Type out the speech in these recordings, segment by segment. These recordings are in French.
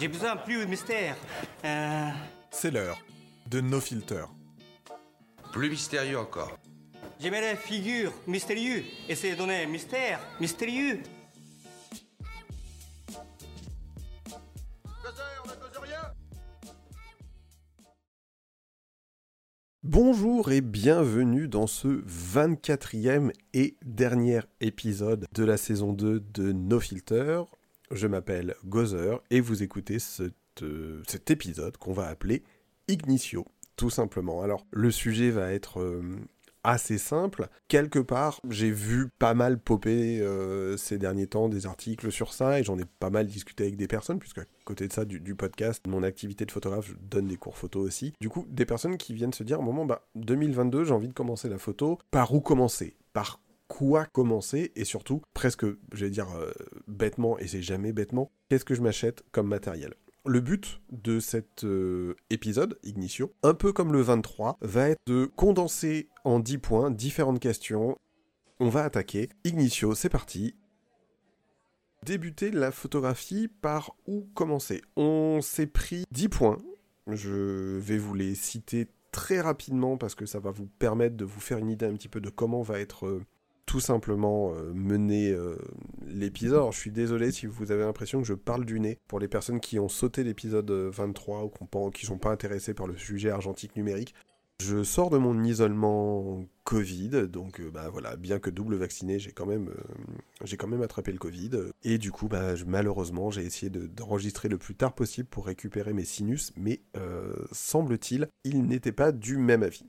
J'ai besoin plus de mystère. Euh, C'est l'heure de No Filter. Plus mystérieux encore. J'aimais les figures mystérieux. Essayez de donner mystère mystérieux. Bonjour et bienvenue dans ce 24e et dernier épisode de la saison 2 de No Filter. Je m'appelle Gozer et vous écoutez cet, euh, cet épisode qu'on va appeler Ignicio, tout simplement. Alors, le sujet va être euh, assez simple. Quelque part, j'ai vu pas mal popper euh, ces derniers temps des articles sur ça et j'en ai pas mal discuté avec des personnes, puisque à côté de ça, du, podcast, mon activité de photographe, je donne des cours photo aussi. Du coup, des personnes qui viennent se dire, moment, bah, 2022, j'ai envie de commencer la photo. Par où commencer? Par quoi commencer? Et surtout, presque, je vais dire euh, bêtement, et c'est jamais bêtement, qu'est-ce que je m'achète comme matériel? Le but de cet euh, épisode, Ignition, un peu comme le 23, va être de condenser en 10 points différentes questions. On va attaquer. Ignition, c'est parti. Débuter la photographie par où commencer? On s'est pris 10 points. Je vais vous les citer très rapidement parce que ça va vous permettre de vous faire une idée un petit peu de comment va être euh, tout simplement euh, mener euh, l'épisode. Je suis désolé si vous avez l'impression que je parle du nez. Pour les personnes qui ont sauté l'épisode euh, 23 ou qui ne sont pas intéressées par le sujet argentique numérique, je sors de mon isolement Covid, donc euh, bah voilà, bien que double vacciné, j'ai quand même, euh, quand même attrapé le Covid. Et du coup, bah, malheureusement, j'ai essayé de- d'enregistrer le plus tard possible pour récupérer mes sinus, mais euh, semble-t-il, ils n'étaient pas du même avis.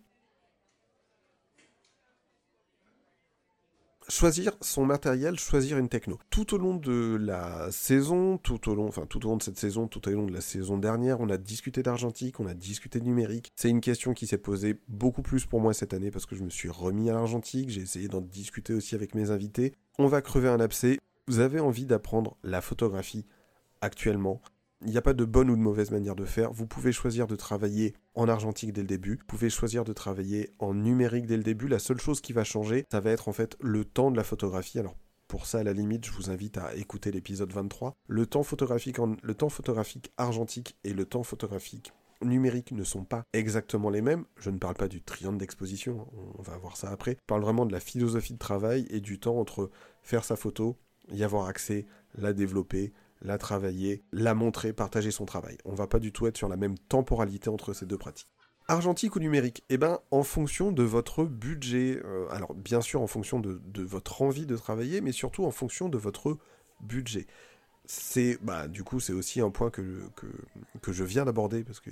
Choisir son matériel, choisir une techno. Tout au long de la saison, tout au long, enfin tout au long de cette saison, tout au long de la saison dernière, on a discuté d'argentique, on a discuté de numérique. C'est une question qui s'est posée beaucoup plus pour moi cette année parce que je me suis remis à l'argentique, j'ai essayé d'en discuter aussi avec mes invités. On va crever un abcès. Vous avez envie d'apprendre la photographie actuellement? Il n'y a pas de bonne ou de mauvaise manière de faire. Vous pouvez choisir de travailler en argentique dès le début. Vous pouvez choisir de travailler en numérique dès le début. La seule chose qui va changer, ça va être en fait le temps de la photographie. Alors pour ça, à la limite, je vous invite à écouter l'épisode 23. Le temps photographique, en- le temps photographique argentique et le temps photographique numérique ne sont pas exactement les mêmes. Je ne parle pas du triangle d'exposition, hein, on va voir ça après. Je parle vraiment de la philosophie de travail et du temps entre faire sa photo, y avoir accès, la développer, la travailler, la montrer, partager son travail. On va pas du tout être sur la même temporalité entre ces deux pratiques. Argentique ou numérique? Eh ben, en fonction de votre budget. euh, alors, bien sûr, en fonction de, votre envie de travailler, mais surtout en fonction de votre budget. C'est, bah, du coup, c'est aussi un point que, je viens d'aborder, parce que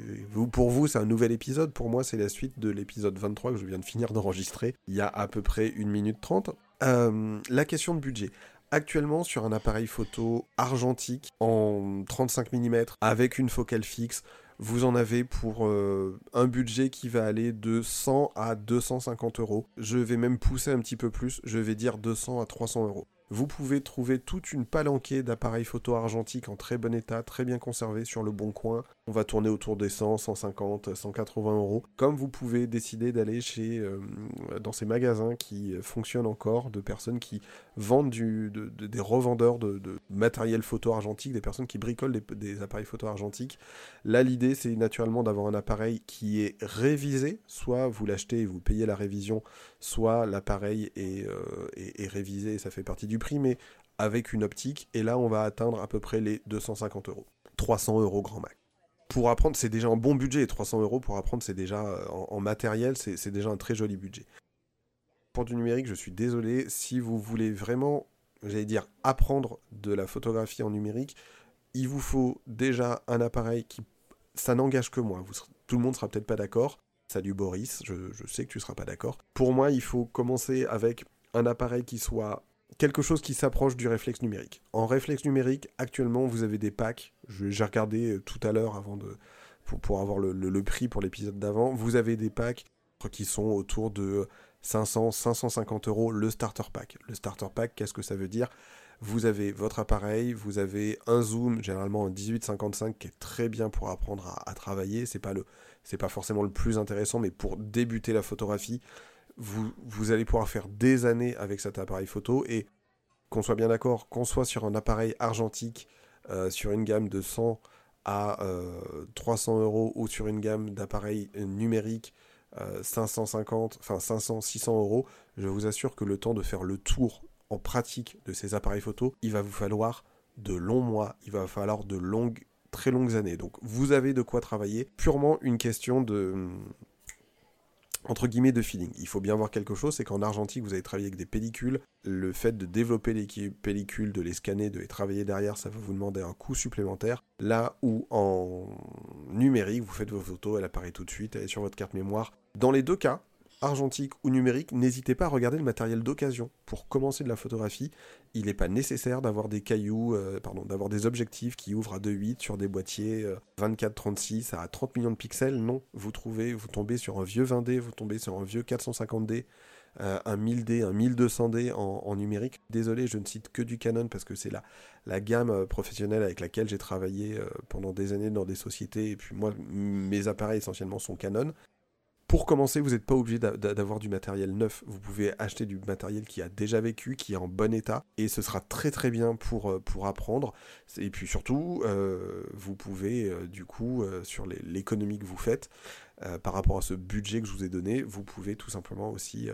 pour vous, c'est un nouvel épisode. Pour moi, c'est la suite de l'épisode 23 que je viens de finir d'enregistrer il y a à peu près 1 minute 30. Euh, la question de budget. Actuellement, sur un appareil photo argentique en 35 mm avec une focale fixe, vous en avez pour euh, un budget qui va aller de 100 à 250 euros. Je vais même pousser un petit peu plus, je vais dire 200 à 300 euros. Vous pouvez trouver toute une palanquée d'appareils photo argentiques en très bon état, très bien conservés sur le bon coin. On va tourner autour des 100, 150, 180 euros. Comme vous pouvez décider d'aller chez euh, dans ces magasins qui fonctionnent encore, de personnes qui vendent des revendeurs de, matériel photo argentique, des personnes qui bricolent des, appareils photo argentiques. Là, l'idée, c'est naturellement d'avoir un appareil qui est révisé. Soit vous l'achetez et vous payez la révision, soit l'appareil est, euh, révisé et ça fait partie du prix, mais avec une optique. Et là, on va atteindre à peu près les 250 euros. 300 euros grand max. Pour apprendre, c'est déjà un bon budget. Et 300 euros pour apprendre, c'est déjà euh, en, matériel, c'est déjà un très joli budget. Pour du numérique, je suis désolé. Si vous voulez vraiment, j'allais dire, apprendre de la photographie en numérique, il vous faut déjà un appareil qui. Ça n'engage que moi. Tout le monde sera peut-être pas d'accord. Salut Boris, je, je sais que tu seras pas d'accord. Pour moi, il faut commencer avec un appareil qui soit quelque chose qui s'approche du réflexe numérique. En réflexe numérique, actuellement, vous avez des packs. J'ai regardé euh, tout à l'heure avant de pour, avoir le, prix pour l'épisode d'avant. Vous avez des packs qui sont autour de 500, 550 euros le starter pack. Le starter pack, qu'est-ce que ça veut dire? Vous avez votre appareil, vous avez un zoom, généralement un 1855, qui est très bien pour apprendre à, travailler. C'est pas pas forcément le plus intéressant, mais pour débuter la photographie, vous, allez pouvoir faire des années avec cet appareil photo et qu'on soit bien d'accord, qu'on soit sur un appareil argentique, euh, sur une gamme de 100 à 300 euros ou sur une gamme d'appareils numériques 550, enfin 500, 600 euros, je vous assure que le temps de faire le tour en pratique de ces appareils photo, il va vous falloir de longs mois, il va falloir de longues, très longues années. Donc vous avez de quoi travailler. Purement une question de entre guillemets de feeling. Il faut bien voir quelque chose, c'est qu'en argentique, vous avez travaillé avec des pellicules. Le fait de développer les pellicules, de les scanner, de les travailler derrière, ça va vous demander un coût supplémentaire. Là où en numérique, vous faites vos photos, elle apparaît tout de suite, elle est sur votre carte mémoire. Dans les deux cas, argentique ou numérique, n'hésitez pas à regarder le matériel d'occasion. Pour commencer de la photographie, il n'est pas nécessaire d'avoir des cailloux, euh, pardon, d'avoir des objectifs qui ouvrent à 2.8 sur des boîtiers 24-36 euh, à 30 millions de pixels. Non, vous trouvez, vous tombez sur un vieux 20D, vous tombez sur un vieux 450D, euh, un 1000D, un 1200D en, numérique. Désolé, je ne cite que du Canon parce que c'est la, la gamme professionnelle avec laquelle j'ai travaillé pendant des années dans des sociétés. Et puis moi, mes appareils essentiellement sont Canon. Pour commencer, vous n'êtes pas obligé d'avoir du matériel neuf. Vous pouvez acheter du matériel qui a déjà vécu, qui est en bon état, et ce sera très très bien pour, euh, pour apprendre. Et puis surtout, euh, vous pouvez euh, du coup, sur l'économie que vous faites, par rapport à ce budget que je vous ai donné, vous pouvez tout simplement aussi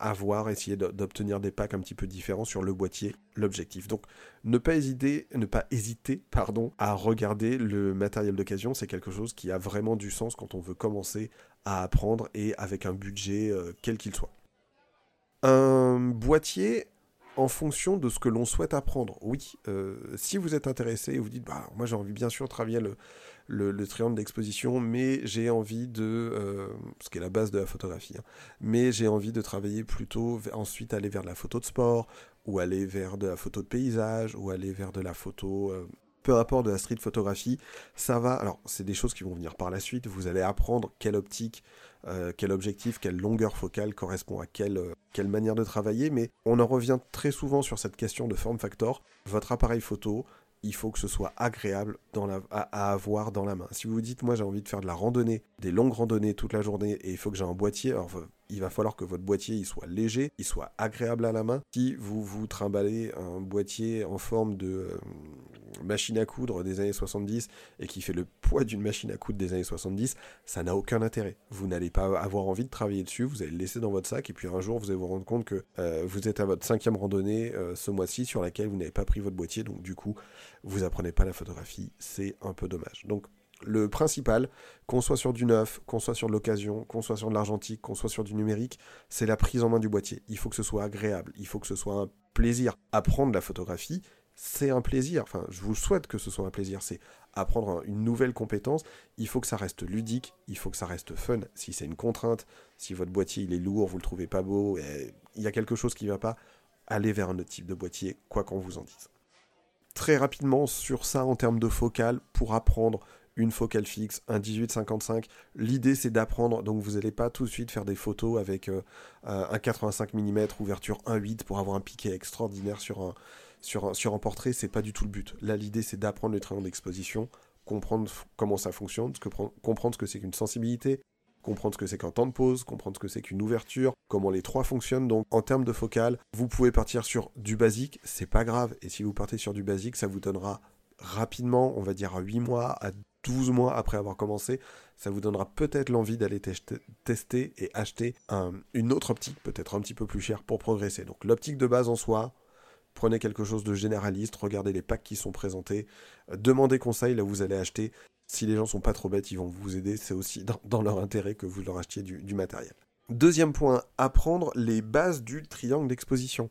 avoir, essayer d'obtenir des packs un petit peu différents sur le boîtier, l'objectif. Donc ne pas hésiter, ne pas hésiter pardon, à regarder le matériel d'occasion, c'est quelque chose qui a vraiment du sens quand on veut commencer à apprendre et avec un budget euh, quel qu'il soit. Un boîtier en fonction de ce que l'on souhaite apprendre. Oui, euh, si vous êtes intéressé et vous dites, bah, moi j'ai envie bien sûr de travailler le, le, triangle d'exposition, mais j'ai envie de, euh, ce qui est la base de la photographie, hein, mais j'ai envie de travailler plutôt, ensuite aller vers de la photo de sport, ou aller vers de la photo de paysage, ou aller vers de la photo peu importe de la street photographie, ça va. Alors, c'est des choses qui vont venir par la suite. Vous allez apprendre quelle optique, euh, quel objectif, quelle longueur focale correspond à quelle, euh, quelle manière de travailler. Mais on en revient très souvent sur cette question de form factor. Votre appareil photo, il faut que ce soit agréable à, avoir dans la main. Si vous vous dites, moi j'ai envie de faire de la randonnée, des longues randonnées toute la journée, et il faut que j'ai un boîtier, alors il va falloir que votre boîtier il soit léger, il soit agréable à la main. Si vous vous trimballez un boîtier en forme de euh, machine à coudre des années 70 et qui fait le poids d'une machine à coudre des années 70, ça n'a aucun intérêt. Vous n'allez pas avoir envie de travailler dessus, vous allez le laisser dans votre sac et puis un jour vous allez vous rendre compte que euh, vous êtes à votre cinquième randonnée euh, ce mois-ci sur laquelle vous n'avez pas pris votre boîtier, donc du coup vous apprenez pas la photographie, c'est un peu dommage. Le principal, qu'on soit sur du neuf, qu'on soit sur de l'occasion, qu'on soit sur de l'argentique, qu'on soit sur du numérique, c'est la prise en main du boîtier. Il faut que ce soit agréable, il faut que ce soit un plaisir. Apprendre la photographie, c'est un plaisir. Enfin, je vous souhaite que ce soit un plaisir. C'est apprendre une nouvelle compétence. Il faut que ça reste ludique, il faut que ça reste fun. Si c'est une contrainte, si votre boîtier il est lourd, vous le trouvez pas beau, il y a quelque chose qui va pas, allez vers un autre type de boîtier, quoi qu'on vous en dise. Très rapidement sur ça en termes de focale, pour apprendre une focale fixe, un 18-55. L'idée c'est d'apprendre, donc vous n'allez pas tout de suite faire des photos avec euh, un 85 mm ouverture 1.8 pour avoir un piqué extraordinaire sur un, sur, sur un portrait, c'est pas du tout le but. Là l'idée c'est d'apprendre le triangle d'exposition, comprendre comment ça fonctionne, comprendre ce que c'est qu'une sensibilité, comprendre ce que c'est qu'un temps de pause, comprendre ce que c'est qu'une ouverture, comment les trois fonctionnent. Donc en termes de focale, vous pouvez partir sur du basique, c'est pas grave. Et si vous partez sur du basique, ça vous donnera rapidement, on va dire à 8 mois, à 12 mois après avoir commencé, ça vous donnera peut-être l'envie d'aller tester et acheter une autre optique, peut-être un petit peu plus chère pour progresser. Donc l'optique de base en soi, prenez quelque chose de généraliste, regardez les packs qui sont présentés, demandez conseil là où vous allez acheter. Si les gens sont pas trop bêtes, ils vont vous aider, c'est aussi dans, leur intérêt que vous leur achetiez du matériel. Deuxième point, apprendre les bases du triangle d'exposition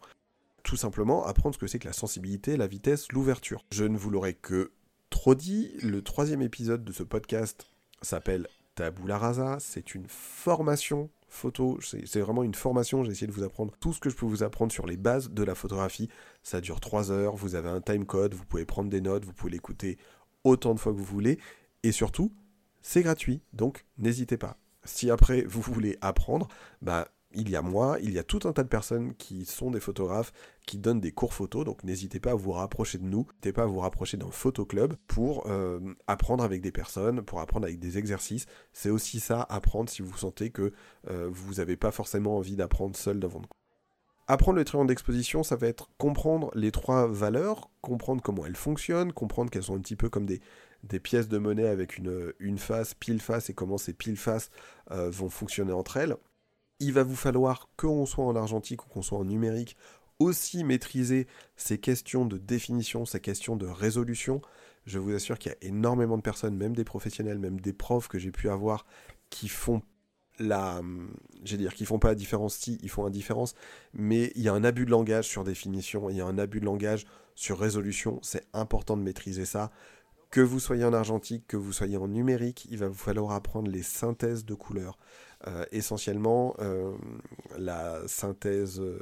tout simplement apprendre ce que c'est que la sensibilité, la vitesse, l'ouverture. Je ne vous l'aurai que trop le troisième épisode de ce podcast s'appelle Tabula Rasa, c'est une formation photo, c'est vraiment une formation, j'ai essayé de vous apprendre tout ce que je peux vous apprendre sur les bases de la photographie. Ça dure 3 heures, vous avez un time code, vous pouvez prendre des notes, vous pouvez l'écouter autant de fois que vous voulez, et surtout, c'est gratuit, donc n'hésitez pas. Si après vous voulez apprendre, bah il y a moi, il y a tout un tas de personnes qui sont des photographes, qui donnent des cours photo, donc n'hésitez pas à vous rapprocher de nous, n'hésitez pas à vous rapprocher d'un photoclub pour euh, apprendre avec des personnes, pour apprendre avec des exercices. C'est aussi ça, apprendre si vous sentez que euh, vous n'avez pas forcément envie d'apprendre seul devant vous. Apprendre le triangle d'exposition, ça va être comprendre les trois valeurs, comprendre comment elles fonctionnent, comprendre qu'elles sont un petit peu comme des, pièces de monnaie avec une, face, pile face, et comment ces pile faces euh, vont fonctionner entre elles. Il va vous falloir, qu'on soit en argentique ou qu'on soit en numérique, aussi maîtriser ces questions de définition, ces questions de résolution. Je vous assure qu'il y a énormément de personnes, même des professionnels, même des profs que j'ai pu avoir, qui font la, j'ai dire, qu'ils font pas la différence si, ils font la différence, mais il y a un abus de langage sur définition, il y a un abus de langage sur résolution, c'est important de maîtriser ça. Que vous soyez en argentique, que vous soyez en numérique, il va vous falloir apprendre les synthèses de couleurs. Euh, essentiellement, euh, la synthèse, euh,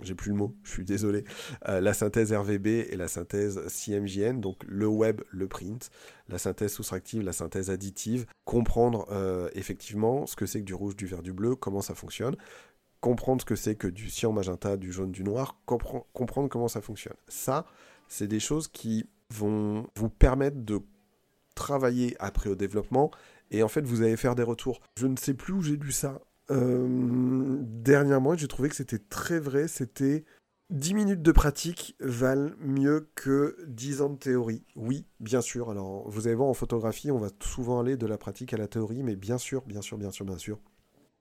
j'ai plus le mot, je suis désolé, la synthèse RVB et la synthèse CMJN, donc le web, le print, la synthèse soustractive, la synthèse additive, comprendre effectivement ce que c'est que du rouge, du vert, du bleu, comment ça fonctionne, comprendre ce que c'est que du cyan, magenta, du jaune, du noir, comprendre comment ça fonctionne. Ça, c'est des choses qui vont vous permettre de travailler après au développement et en fait vous allez faire des retours. Je ne sais plus où j'ai lu ça. Euh, dernièrement, j'ai trouvé que c'était très vrai. C'était 10 minutes de pratique valent mieux que 10 ans de théorie. Oui, bien sûr. Alors, vous allez voir en photographie, on va souvent aller de la pratique à la théorie, mais bien sûr, bien sûr, bien sûr, bien sûr.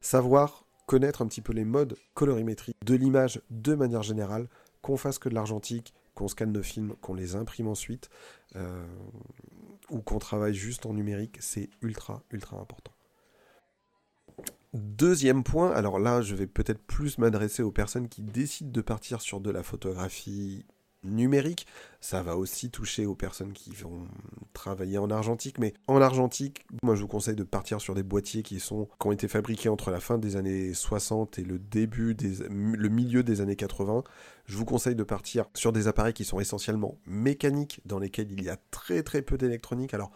Savoir connaître un petit peu les modes colorimétrie de l'image de manière générale, qu'on fasse que de l'argentique, qu'on scanne nos films, qu'on les imprime ensuite, euh, ou qu'on travaille juste en numérique, c'est ultra, ultra important. Deuxième point, alors là je vais peut-être plus m'adresser aux personnes qui décident de partir sur de la photographie numérique. Ça va aussi toucher aux personnes qui vont travailler en argentique. Mais en argentique, moi je vous conseille de partir sur des boîtiers qui, sont, qui ont été fabriqués entre la fin des années 60 et le début des, le milieu des années 80. Je vous conseille de partir sur des appareils qui sont essentiellement mécaniques, dans lesquels il y a très très peu d'électronique. Alors,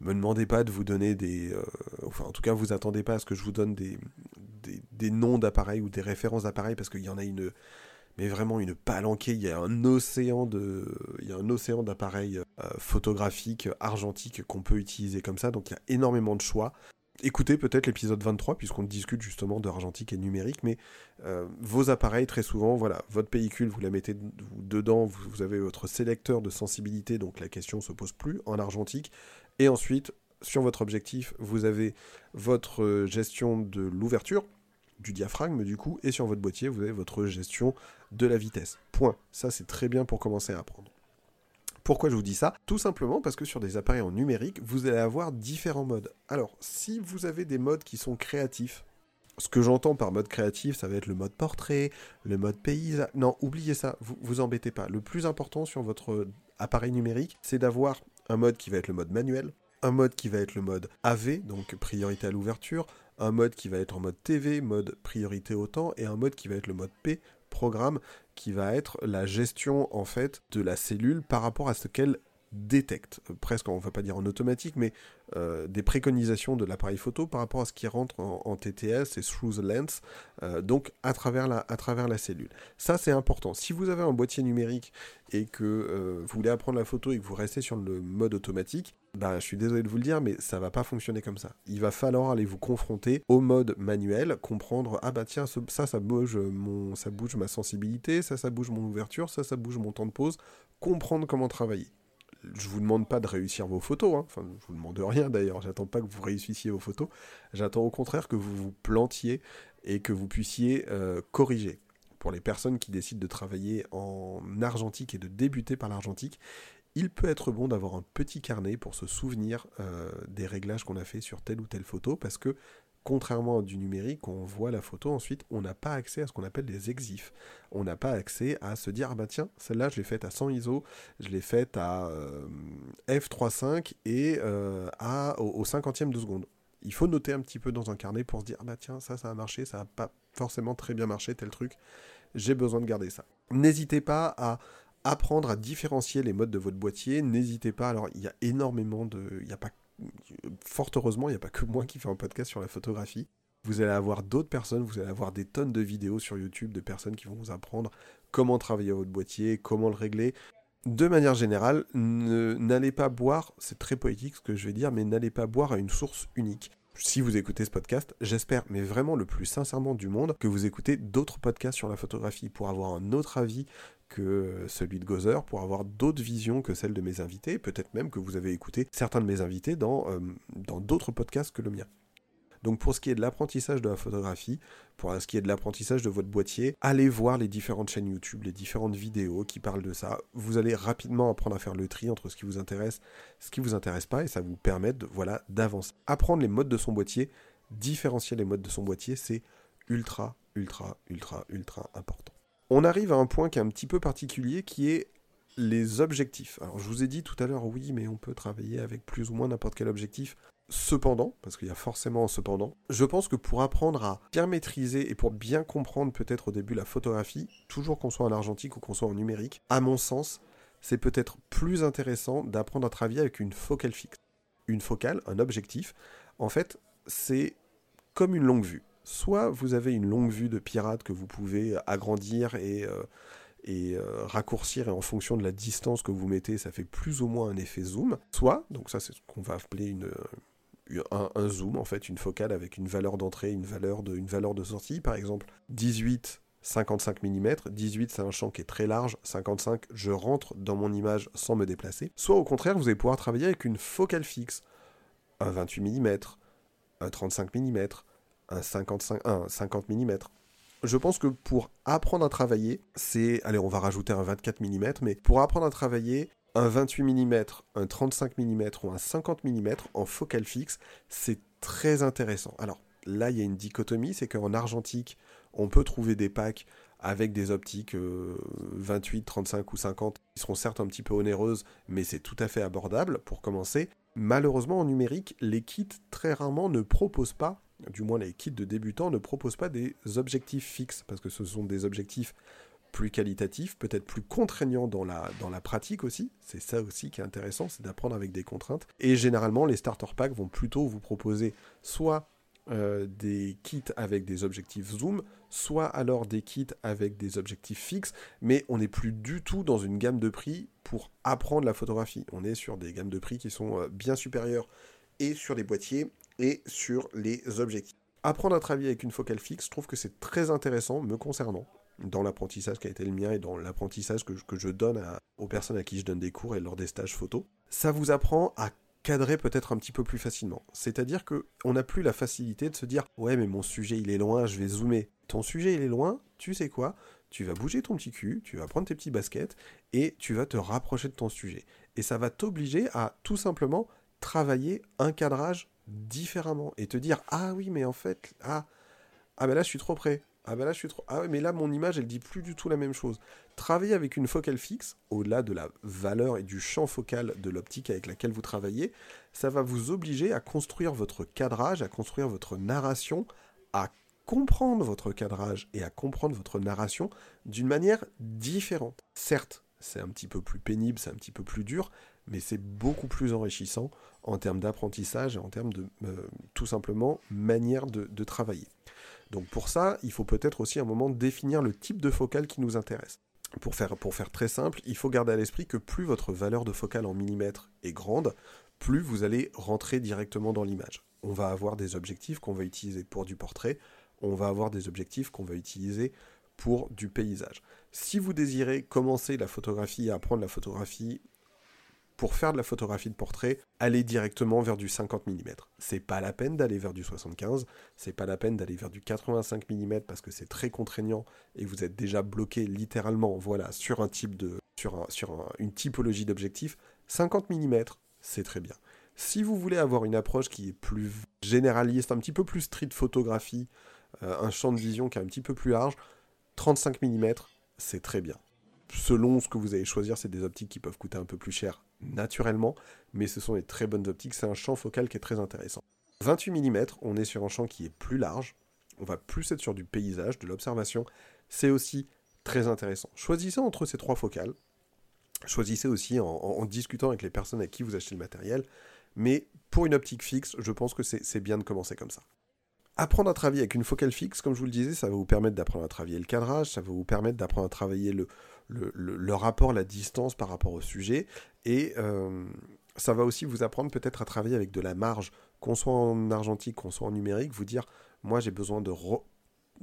me demandez pas de vous donner des... Euh, enfin, en tout cas, vous attendez pas à ce que je vous donne des, des, des noms d'appareils ou des références d'appareils, parce qu'il y en a une mais vraiment une palanquée. Il y a un océan de, il y a un océan d'appareils euh, photographiques argentiques qu'on peut utiliser comme ça. Donc il y a énormément de choix. Écoutez peut-être l'épisode 23 puisqu'on discute justement de argentique et numérique, mais euh, vos appareils très souvent, voilà, votre pellicule vous la mettez dedans, vous, vous avez votre sélecteur de sensibilité, donc la question se pose plus en argentique, et ensuite sur votre objectif vous avez votre euh, gestion de l'ouverture, du diaphragme du coup, et sur votre boîtier, vous avez votre gestion de la vitesse. Point. Ça, c'est très bien pour commencer à apprendre. Pourquoi je vous dis ça? Tout simplement parce que sur des appareils en numérique, vous allez avoir différents modes. Alors, si vous avez des modes qui sont créatifs, ce que j'entends par mode créatif, ça va être le mode portrait, le mode paysage. Non, oubliez ça, vous vous embêtez pas. Le plus important sur votre appareil numérique, c'est d'avoir un mode qui va être le mode manuel, un mode qui va être le mode AV, donc priorité à l'ouverture, un mode qui va être en mode TV, mode priorité au temps, et un mode qui va être le mode P, programme, qui va être la gestion en fait de la cellule par rapport à ce qu'elle détecte, euh, presque on va pas dire en automatique, mais euh, des préconisations de l'appareil photo par rapport à ce qui rentre en, TTS et through the lens, euh, donc à travers, la, à travers la cellule. Ça c'est important. Si vous avez un boîtier numérique et que vous voulez apprendre la photo et que vous restez sur le mode automatique, bah, je suis désolé de vous le dire, mais ça va pas fonctionner comme ça. Il va falloir aller vous confronter au mode manuel, comprendre ah bah tiens ça ça bouge mon ça bouge ma sensibilité, ça ça bouge mon ouverture, ça ça bouge mon temps de pause, comprendre comment travailler je vous demande pas de réussir vos photos, hein. enfin je vous demande rien d'ailleurs, j'attends pas que vous réussissiez vos photos, j'attends au contraire que vous vous plantiez et que vous puissiez euh, corriger. Pour les personnes qui décident de travailler en argentique et de débuter par l'argentique, il peut être bon d'avoir un petit carnet pour se souvenir euh, des réglages qu'on a fait sur telle ou telle photo, parce que contrairement à du numérique, on voit la photo, ensuite on n'a pas accès à ce qu'on appelle des exifs. On n'a pas accès à se dire, ah bah tiens, celle-là je l'ai faite à 100 ISO, je l'ai faite à euh, f3.5 et euh, au, 50e de seconde. Il faut noter un petit peu dans un carnet pour se dire, ah bah tiens, ça, ça a marché, ça n'a pas forcément très bien marché, tel truc. J'ai besoin de garder ça. N'hésitez pas à apprendre à différencier les modes de votre boîtier. N'hésitez pas, alors il y a énormément de... Il n'y a pas fort heureusement, il n'y a pas que moi qui fais un podcast sur la photographie. vous allez avoir d'autres personnes, vous allez avoir des tonnes de vidéos sur YouTube de personnes qui vont vous apprendre comment travailler votre boîtier, comment le régler. De manière générale, n'allez pas boire, c'est très poétique ce que je vais dire, mais n'allez pas boire à une source unique si vous écoutez ce podcast, j'espère, mais vraiment le plus sincèrement du monde, que vous écoutez d'autres podcasts sur la photographie pour avoir un autre avis que celui de Gozer, pour avoir d'autres visions que celles de mes invités, peut-être même que vous avez écouté certains de mes invités dans euh, d'autres podcasts que le mien. Donc pour ce qui est de l'apprentissage de la photographie, pour ce qui est de l'apprentissage de votre boîtier, allez voir les différentes chaînes YouTube, les différentes vidéos qui parlent de ça. Vous allez rapidement apprendre à faire le tri entre ce qui vous intéresse, ce qui vous intéresse pas, et ça vous permet voilà, d'avancer. Apprendre les modes de son boîtier, différencier les modes de son boîtier, c'est ultra, ultra, ultra, ultra important. On arrive à un point qui est un petit peu particulier, qui est les objectifs. Alors je vous ai dit tout à l'heure, oui, mais on peut travailler avec plus ou moins n'importe quel objectif. Cependant, parce qu'il y a forcément un cependant, je pense que pour apprendre à bien maîtriser et pour bien comprendre peut-être au début la photographie, toujours qu'on soit en argentique ou qu'on soit en numérique, à mon sens, c'est peut-être plus intéressant d'apprendre à travailler avec une focale fixe. Une focale, un objectif, en fait, c'est comme une longue vue. Soit vous avez une longue vue de pirate que vous pouvez agrandir et, euh, euh, raccourcir et en fonction de la distance que vous mettez, ça fait plus ou moins un effet zoom. Soit, donc ça c'est ce qu'on va appeler un, zoom, en fait, une focale avec une valeur d'entrée, une valeur de, une valeur de sortie, par exemple 18, 55 mm, 18 c'est un champ qui est très large, 55 je rentre dans mon image sans me déplacer, soit au contraire vous allez pouvoir travailler avec une focale fixe, un 28 mm, un 35 mm, un 55, un 50 mm. Je pense que pour apprendre à travailler, c'est... Allez, on va rajouter un 24 mm, mais pour apprendre à travailler, un 28 mm, un 35 mm ou un 50 mm en focale fixe, c'est très intéressant. Alors là, il y a une dichotomie, c'est qu'en argentique, on peut trouver des packs avec des optiques 28, euh, 35 ou 50 qui seront certes un petit peu onéreuses, mais c'est tout à fait abordable pour commencer. Malheureusement, en numérique, les kits très rarement ne proposent pas, du moins les kits de débutants ne proposent pas des objectifs fixes, parce que ce sont des objectifs plus qualitatif, peut-être plus contraignant dans la, pratique aussi. C'est ça aussi qui est intéressant, c'est d'apprendre avec des contraintes. Et généralement, les starter packs vont plutôt vous proposer soit euh, des kits avec des objectifs zoom, soit alors des kits avec des objectifs fixes, mais on n'est plus du tout dans une gamme de prix pour apprendre la photographie. On est sur des gammes de prix qui sont euh, bien supérieures et sur les boîtiers et sur les objectifs. Apprendre à travailler avec une focale fixe, je trouve que c'est très intéressant me concernant dans l'apprentissage qui a été le mien et dans l'apprentissage que, je donne aux personnes à qui je donne des cours et lors des stages photo, ça vous apprend à cadrer peut-être un petit peu plus facilement. C'est-à-dire que on n'a plus la facilité de se dire ouais mais mon sujet il est loin, je vais zoomer. Ton sujet il est loin, tu sais quoi? Tu vas bouger ton petit cul, tu vas prendre tes petits baskets et tu vas te rapprocher de ton sujet. Et ça va t'obliger à tout simplement travailler un cadrage différemment et te dire ah oui mais en fait ah ah ben là je suis trop près ah ben là je suis trop. Ah mais là mon image elle dit plus du tout la même chose. Travailler avec une focale fixe, au-delà de la valeur et du champ focal de l'optique avec laquelle vous travaillez, ça va vous obliger à construire votre cadrage, à construire votre narration, à comprendre votre cadrage et à comprendre votre narration d'une manière différente. Certes, c'est un petit peu plus pénible, c'est un petit peu plus dur, mais c'est beaucoup plus enrichissant en termes d'apprentissage et en termes de euh, tout simplement manière de travailler. Donc pour ça, il faut peut-être aussi un moment définir le type de focale qui nous intéresse. Pour faire, pour faire très simple, il faut garder à l'esprit que plus votre valeur de focale en millimètres est grande, plus vous allez rentrer directement dans l'image. On va avoir des objectifs qu'on va utiliser pour du portrait, on va avoir des objectifs qu'on va utiliser pour du paysage. Si vous désirez commencer la photographie, apprendre la photographie pour faire de la photographie de portrait, allez directement vers du 50 mm. C'est pas la peine d'aller vers du 75, c'est pas la peine d'aller vers du 85 mm parce que c'est très contraignant et vous êtes déjà bloqué littéralement voilà, sur un type de sur, sur une typologie d'objectif. 50 mm, c'est très bien. Si vous voulez avoir une approche qui est plus généraliste, un petit peu plus street photographie, euh, un champ de vision qui est un petit peu plus large, 35 mm, c'est très bien selon ce que vous allez choisir, c'est des optiques qui peuvent coûter un peu plus cher naturellement, mais ce sont des très bonnes optiques, c'est un champ focal qui est très intéressant. 28 mm, on est sur un champ qui est plus large, on va plus être sur du paysage, de l'observation, c'est aussi très intéressant. Choisissez entre ces trois focales, choisissez aussi en, discutant avec les personnes à qui vous achetez le matériel, mais pour une optique fixe, je pense que c'est bien de commencer comme ça. Apprendre à travailler avec une focale fixe, comme je vous le disais, ça va vous permettre d'apprendre à travailler le cadrage, ça va vous permettre d'apprendre à travailler le, le, rapport, la distance par rapport au sujet, et euh, ça va aussi vous apprendre peut-être à travailler avec de la marge, qu'on soit en argentique, qu'on soit en numérique, vous dire, moi j'ai besoin de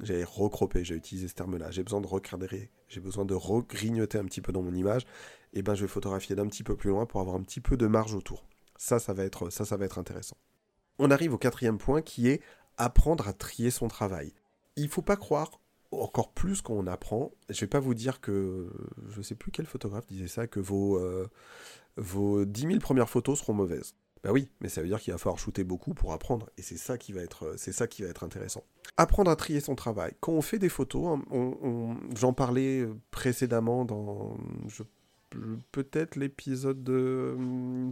j'ai recropé, j'ai utilisé ce terme-là, j'ai besoin de recadrer, j'ai besoin de regrignoter un petit peu dans mon image, et ben je vais photographier d'un petit peu plus loin pour avoir un petit peu de marge autour. Ça, ça va être, ça, ça va être intéressant. On arrive au quatrième point qui est apprendre à trier son travail. Il faut pas croire encore plus qu'on apprend. Je vais pas vous dire que je sais plus quel photographe disait ça que vos euh, vos 10 000 premières photos seront mauvaises. Bah oui, mais ça veut dire qu'il va falloir shooter beaucoup pour apprendre, et c'est ça qui va être, c'est ça qui va être intéressant. Apprendre à trier son travail. Quand on fait des photos, hein, j'en parlais précédemment dans, peut-être l'épisode de,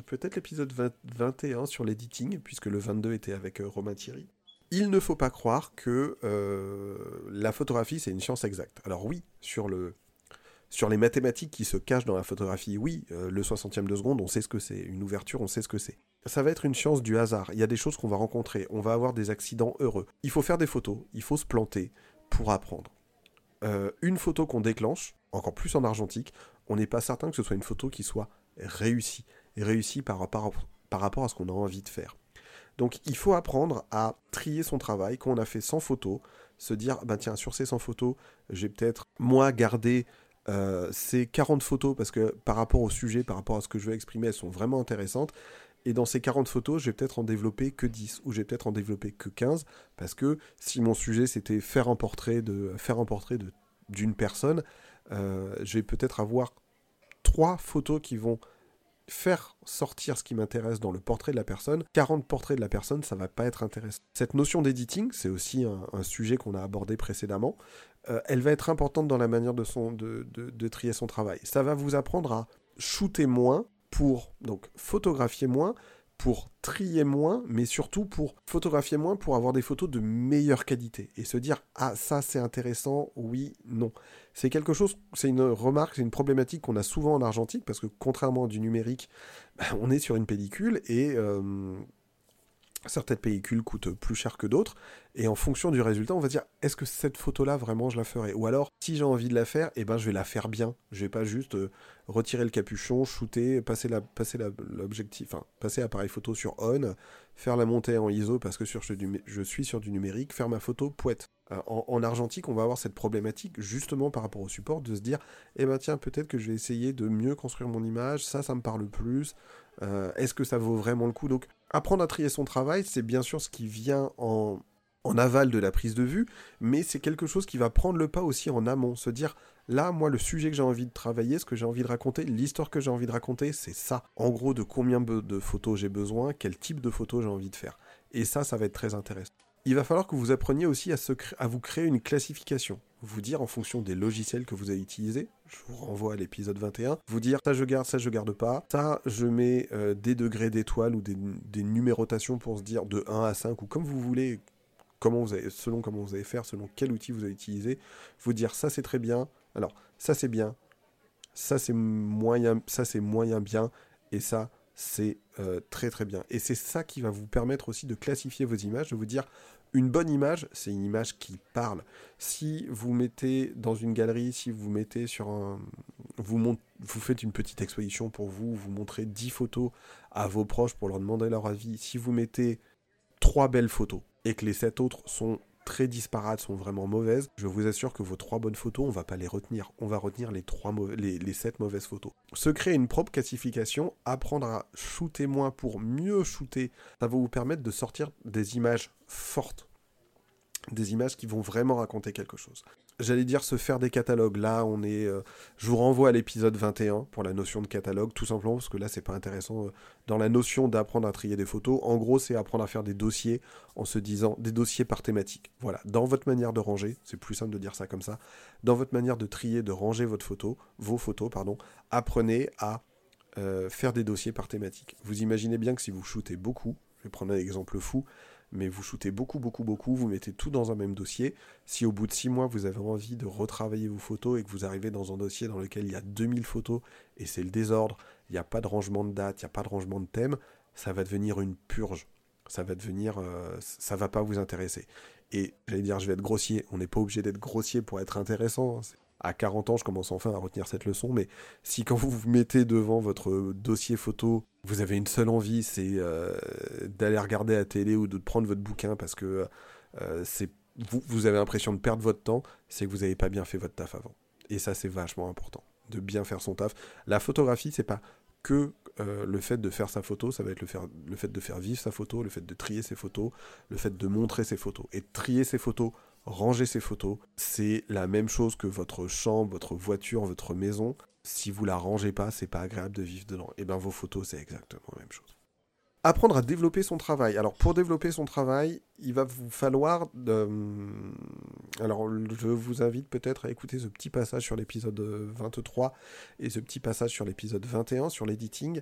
peut-être l'épisode 21 sur l'editing, puisque le 22 était avec euh, Romain Thierry. Il ne faut pas croire que euh, la photographie c'est une science exacte. Alors oui, sur le sur les mathématiques qui se cachent dans la photographie, oui, euh, le 60e de seconde, on sait ce que c'est. Une ouverture, on sait ce que c'est. Ça va être une science du hasard. Il y a des choses qu'on va rencontrer. On va avoir des accidents heureux. Il faut faire des photos. Il faut se planter pour apprendre. Euh, une photo qu'on déclenche, encore plus en argentique, on n'est pas certain que ce soit une photo qui soit réussie. réussie par, rapport à ce qu'on a envie de faire. Donc il faut apprendre à trier son travail. Quand on a fait 100 photos, se dire, ben tiens, sur ces 100 photos, j'ai peut-être, moi, gardé euh, ces 40 photos, parce que par rapport au sujet, par rapport à ce que je veux exprimer, elles sont vraiment intéressantes. Et dans ces 40 photos, je vais peut-être en développer que 10, ou je vais peut-être en développer que 15, parce que si mon sujet c'était faire un portrait de faire un portrait d'une personne, euh, je vais peut-être avoir trois photos qui vont faire sortir ce qui m'intéresse dans le portrait de la personne. 40 portraits de la personne, ça va pas être intéressant. Cette notion d'editing, c'est aussi un, sujet qu'on a abordé précédemment. Euh, elle va être importante dans la manière de, de, trier son travail. Ça va vous apprendre à shooter moins pour donc photographier moins, pour trier moins, mais surtout pour photographier moins, pour avoir des photos de meilleure qualité et se dire ah ça c'est intéressant, oui, non. C'est quelque chose, c'est une remarque, c'est une problématique qu'on a souvent en argentique parce que contrairement du numérique, on est sur une pellicule et euh, certaines pellicules coûtent plus cher que d'autres, et en fonction du résultat, on va dire est-ce que cette photo-là vraiment je la ferai? Ou alors, si j'ai envie de la faire, eh ben je vais la faire bien. Je vais pas juste euh, retirer le capuchon, shooter, passer la, passer l'objectif, passer appareil photo sur on, faire la montée en ISO parce que sur, je suis sur du numérique, faire ma photo poète. Euh, en, argentique, on va avoir cette problématique justement par rapport au support de se dire eh ben tiens peut-être que je vais essayer de mieux construire mon image, ça ça me parle plus. Euh, est-ce que ça vaut vraiment le coup? Apprendre à trier son travail, c'est bien sûr ce qui vient en, aval de la prise de vue, mais c'est quelque chose qui va prendre le pas aussi en amont, se dire là, moi, le sujet que j'ai envie de travailler, ce que j'ai envie de raconter, l'histoire que j'ai envie de raconter, c'est ça. En gros, de combien de photos j'ai besoin, quel type de photos j'ai envie de faire. Et ça, ça va être très intéressant. Il va falloir que vous appreniez aussi à, vous créer une classification. Vous dire en fonction des logiciels que vous avez utilisés, je vous renvoie à l'épisode 21, vous dire ça je garde, ça je garde pas, ça je mets euh, des degrés d'étoiles ou des, numérotations pour se dire de 1 à 5 ou comme vous voulez, selon comment vous allez faire, selon quel outil vous avez utilisé, vous dire ça c'est très bien, alors ça c'est bien, ça c'est moyen, ça c'est moyen bien, et ça c'est euh, très très bien. Et c'est ça qui va vous permettre aussi de classifier vos images, de vous dire une bonne image, c'est une image qui parle. Si vous mettez dans une galerie, si vous mettez sur un... Vous, faites une petite exposition pour vous, vous montrez 10 photos à vos proches pour leur demander leur avis. Si vous mettez trois belles photos et que les sept autres sont très disparates, sont vraiment mauvaises, je vous assure que vos trois bonnes photos, on va pas les retenir. On va retenir les, trois sept mauvaises photos. Se créer une propre classification, apprendre à shooter moins pour mieux shooter, ça va vous permettre de sortir des images fortes. Des images qui vont vraiment raconter quelque chose j'allais dire se faire des catalogues. Là, on est. Euh, je vous renvoie à l'épisode 21 pour la notion de catalogue, tout simplement parce que là, c'est pas intéressant. Euh, dans la notion d'apprendre à trier des photos, en gros, c'est apprendre à faire des dossiers en se disant des dossiers par thématique. Voilà. Dans votre manière de ranger, c'est plus simple de dire ça comme ça. Dans votre manière de trier, de ranger votre photo, vos photos, pardon, apprenez à euh, faire des dossiers par thématique. Vous imaginez bien que si vous shootez beaucoup, je vais prendre un exemple fou, mais vous shootez beaucoup, beaucoup, beaucoup, vous mettez tout dans un même dossier. Si au bout de 6 mois, vous avez envie de retravailler vos photos et que vous arrivez dans un dossier dans lequel il y a 2000 photos et c'est le désordre, il n'y a pas de rangement de date, il n'y a pas de rangement de thème, ça va devenir une purge. ça va devenir, euh, ça va pas vous intéresser. Et j'allais dire, je vais être grossier. On n'est pas obligé d'être grossier pour être intéressant. À 40 ans, je commence enfin à retenir cette leçon. Mais si quand vous vous mettez devant votre dossier photo, vous avez une seule envie, c'est euh, d'aller regarder la télé ou de prendre votre bouquin parce que euh, vous, avez l'impression de perdre votre temps, c'est que vous n'avez pas bien fait votre taf avant. Et ça, c'est vachement important, de bien faire son taf. La photographie, c'est pas que euh, le fait de faire sa photo, ça va être le fait de faire vivre sa photo, le fait de trier ses photos, le fait de montrer ses photos. Et trier ses photos, ranger ses photos, c'est la même chose que votre chambre, votre voiture, votre maison. Si vous la rangez pas, c'est pas agréable de vivre dedans. Et bien vos photos, c'est exactement la même chose. Apprendre à développer son travail. Alors pour développer son travail, il va vous falloir... Euh, alors je vous invite peut-être à écouter ce petit passage sur l'épisode 23 et ce petit passage sur l'épisode 21 sur l'editing.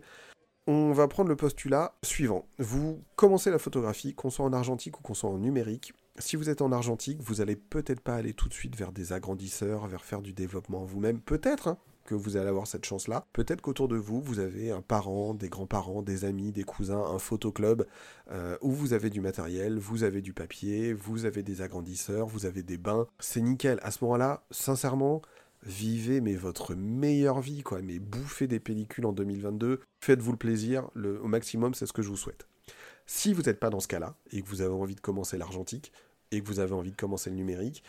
On va prendre le postulat suivant. Vous commencez la photographie, qu'on soit en argentique ou qu'on soit en numérique. Si vous êtes en argentique, vous allez peut-être pas aller tout de suite vers des agrandisseurs, vers faire du développement vous-même. Peut-être, hein, que vous allez avoir cette chance-là. Peut-être qu'autour de vous, vous avez un parent, des grands-parents, des amis, des cousins, un photoclub euh, où vous avez du matériel, vous avez du papier, vous avez des agrandisseurs, vous avez des bains. C'est nickel. À ce moment-là, sincèrement, vivez mais votre meilleure vie, quoi. Mais bouffez des pellicules en 2022, faites-vous le plaisir, le, au maximum, c'est ce que je vous souhaite. Si vous n'êtes pas dans ce cas-là, et que vous avez envie de commencer l'argentique, et que vous avez envie de commencer le numérique,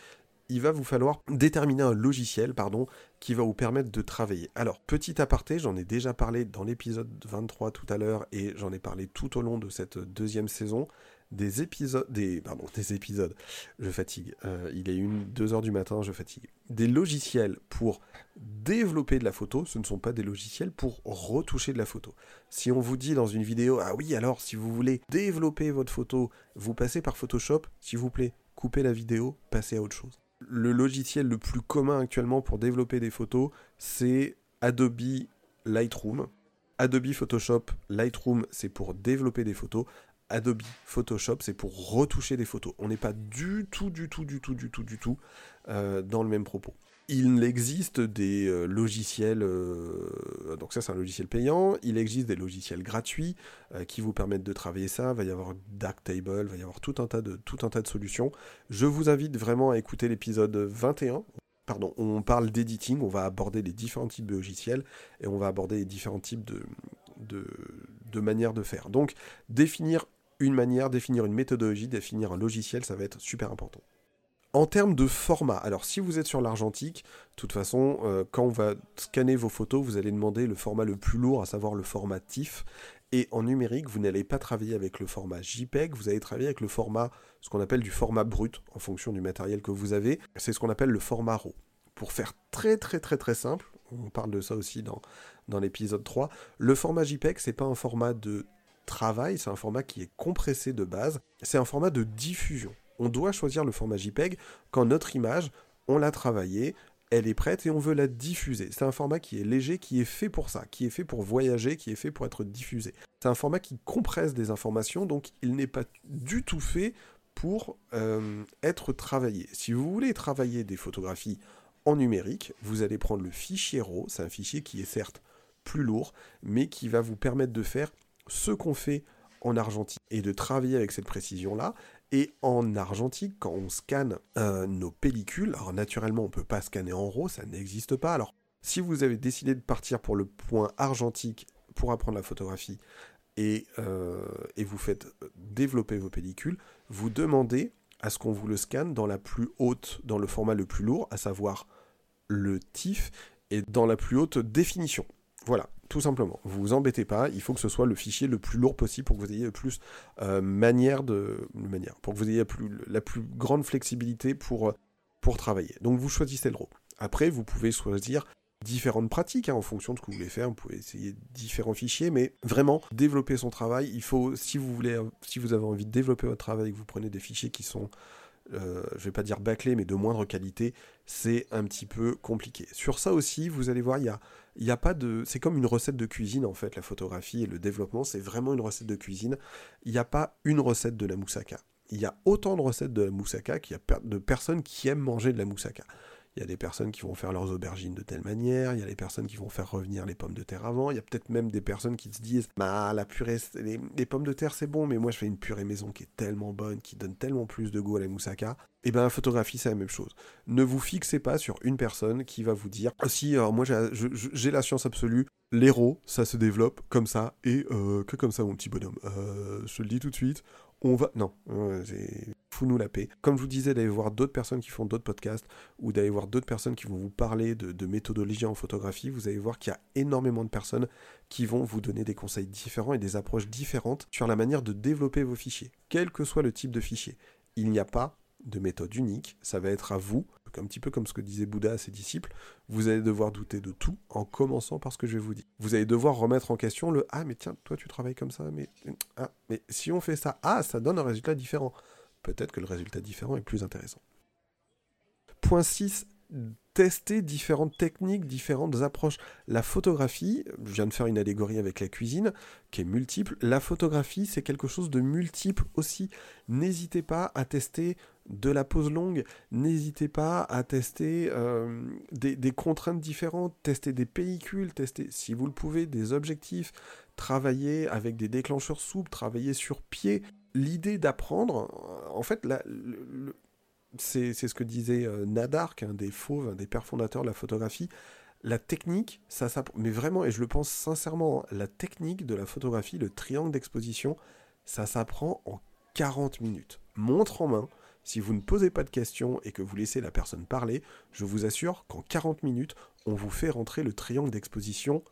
il va vous falloir déterminer un logiciel pardon, qui va vous permettre de travailler. Alors, petit aparté, j'en ai déjà parlé dans l'épisode 23 tout à l'heure et j'en ai parlé tout au long de cette deuxième saison. Des épisodes, des, pardon, des épisodes, je fatigue. Euh, il est une, deux heures du matin, je fatigue. Des logiciels pour développer de la photo, ce ne sont pas des logiciels pour retoucher de la photo. Si on vous dit dans une vidéo, ah oui, alors si vous voulez développer votre photo, vous passez par Photoshop, s'il vous plaît, coupez la vidéo, passez à autre chose le logiciel le plus commun actuellement pour développer des photos, c'est Adobe Lightroom. Adobe Photoshop, Lightroom, c'est pour développer des photos. Adobe Photoshop, c'est pour retoucher des photos. On n'est pas du tout, du tout, du tout, du tout, du tout euh, dans le même propos il existe des euh, logiciels, euh, donc ça c'est un logiciel payant, il existe des logiciels gratuits qui vous permettent de travailler ça, il va y avoir Darktable, il va y avoir tout un tas de, solutions. Je vous invite vraiment à écouter l'épisode 21, pardon, on parle d'editing, on va aborder les différents types de logiciels et on va aborder les différents types de manières de faire. Donc définir une manière, définir une méthodologie, définir un logiciel, ça va être super important. En termes de format, alors si vous êtes sur l'argentique, de toute façon, euh, quand on va scanner vos photos, vous allez demander le format le plus lourd, à savoir le format TIFF. Et en numérique, vous n'allez pas travailler avec le format JPEG, vous allez travailler avec le format, ce qu'on appelle du format brut, en fonction du matériel que vous avez. C'est ce qu'on appelle le format RAW. Pour faire très très très très simple, on parle de ça aussi dans, dans l'épisode 3, le format JPEG, c'est pas un format de travail, c'est un format qui est compressé de base, c'est un format de diffusion on doit choisir le format JPEG quand notre image, on l'a travaillée, elle est prête et on veut la diffuser. C'est un format qui est léger, qui est fait pour ça, qui est fait pour voyager, qui est fait pour être diffusé. C'est un format qui compresse des informations, donc il n'est pas du tout fait pour euh, être travaillé. Si vous voulez travailler des photographies en numérique, vous allez prendre le fichier RAW, c'est un fichier qui est certes plus lourd, mais qui va vous permettre de faire ce qu'on fait en argentique et de travailler avec cette précision-là. Et en argentique, quand on scanne euh, nos pellicules, alors naturellement on ne peut pas scanner en RAW, ça n'existe pas. Alors si vous avez décidé de partir pour le point argentique pour apprendre la photographie et, euh, et vous faites développer vos pellicules, vous demandez à ce qu'on vous le scanne dans la plus haute, dans le format le plus lourd, à savoir le TIFF, et dans la plus haute définition. Voilà, tout simplement. Vous vous embêtez pas, il faut que ce soit le fichier le plus lourd possible pour que vous ayez le plus euh, manière de manière, pour que vous ayez la plus, grande flexibilité pour, euh, pour travailler. Donc vous choisissez le RAW. Après, vous pouvez choisir différentes pratiques hein, en fonction de ce que vous voulez faire. Vous pouvez essayer différents fichiers, mais vraiment développer son travail. Il faut, si vous voulez, si vous avez envie de développer votre travail, que vous prenez des fichiers qui sont euh, je vais pas dire bâclés, mais de moindre qualité, c'est un petit peu compliqué. Sur ça aussi, vous allez voir, il y a, y a pas de, c'est comme une recette de cuisine en fait, la photographie et le développement, c'est vraiment une recette de cuisine. Il n'y a pas une recette de la moussaka. Il y a autant de recettes de la moussaka qu'il y a de personnes qui aiment manger de la moussaka. Il y a des personnes qui vont faire leurs aubergines de telle manière, il y a des personnes qui vont faire revenir les pommes de terre avant, il y a peut-être même des personnes qui se disent Bah, la purée, les, pommes de terre c'est bon, mais moi je fais une purée maison qui est tellement bonne, qui donne tellement plus de goût à la moussaka. Et eh bien, la photographie, c'est la même chose. Ne vous fixez pas sur une personne qui va vous dire si, alors moi j'ai la science absolue, l'héros, ça se développe comme ça, et euh, que comme ça, mon petit bonhomme. Euh, je le dis tout de suite, on va. Non, fous-nous la paix. Comme je vous disais, d'aller voir d'autres personnes qui font d'autres podcasts ou d'aller voir d'autres personnes qui vont vous parler de, méthodologie en photographie, vous allez voir qu'il y a énormément de personnes qui vont vous donner des conseils différents et des approches différentes sur la manière de développer vos fichiers, quel que soit le type de fichier. Il n'y a pas de méthode unique, ça va être à vous, un petit peu comme ce que disait Bouddha à ses disciples, vous allez devoir douter de tout en commençant par ce que je vais vous dire. Vous allez devoir remettre en question le ah mais tiens, toi tu travailles comme ça, mais ah, mais si on fait ça, ah ça donne un résultat différent. Peut-être que le résultat différent est plus intéressant. Point 6, tester différentes techniques, différentes approches. La photographie, je viens de faire une allégorie avec la cuisine, qui est multiple. La photographie, c'est quelque chose de multiple aussi. N'hésitez pas à tester de la pose longue, n'hésitez pas à tester euh, des, contraintes différentes, tester des pellicules, tester, si vous le pouvez, des objectifs, travailler avec des déclencheurs souples, travailler sur pied. L'idée d'apprendre, en fait, c'est ce que disait euh, un des fauves, un des pères fondateurs de la photographie. La technique, ça mais vraiment, et je le pense sincèrement, la technique de la photographie, le triangle d'exposition, ça s'apprend en 40 minutes. Montre en main, si vous ne posez pas de questions et que vous laissez la personne parler, je vous assure qu'en 40 minutes, on vous fait rentrer le triangle d'exposition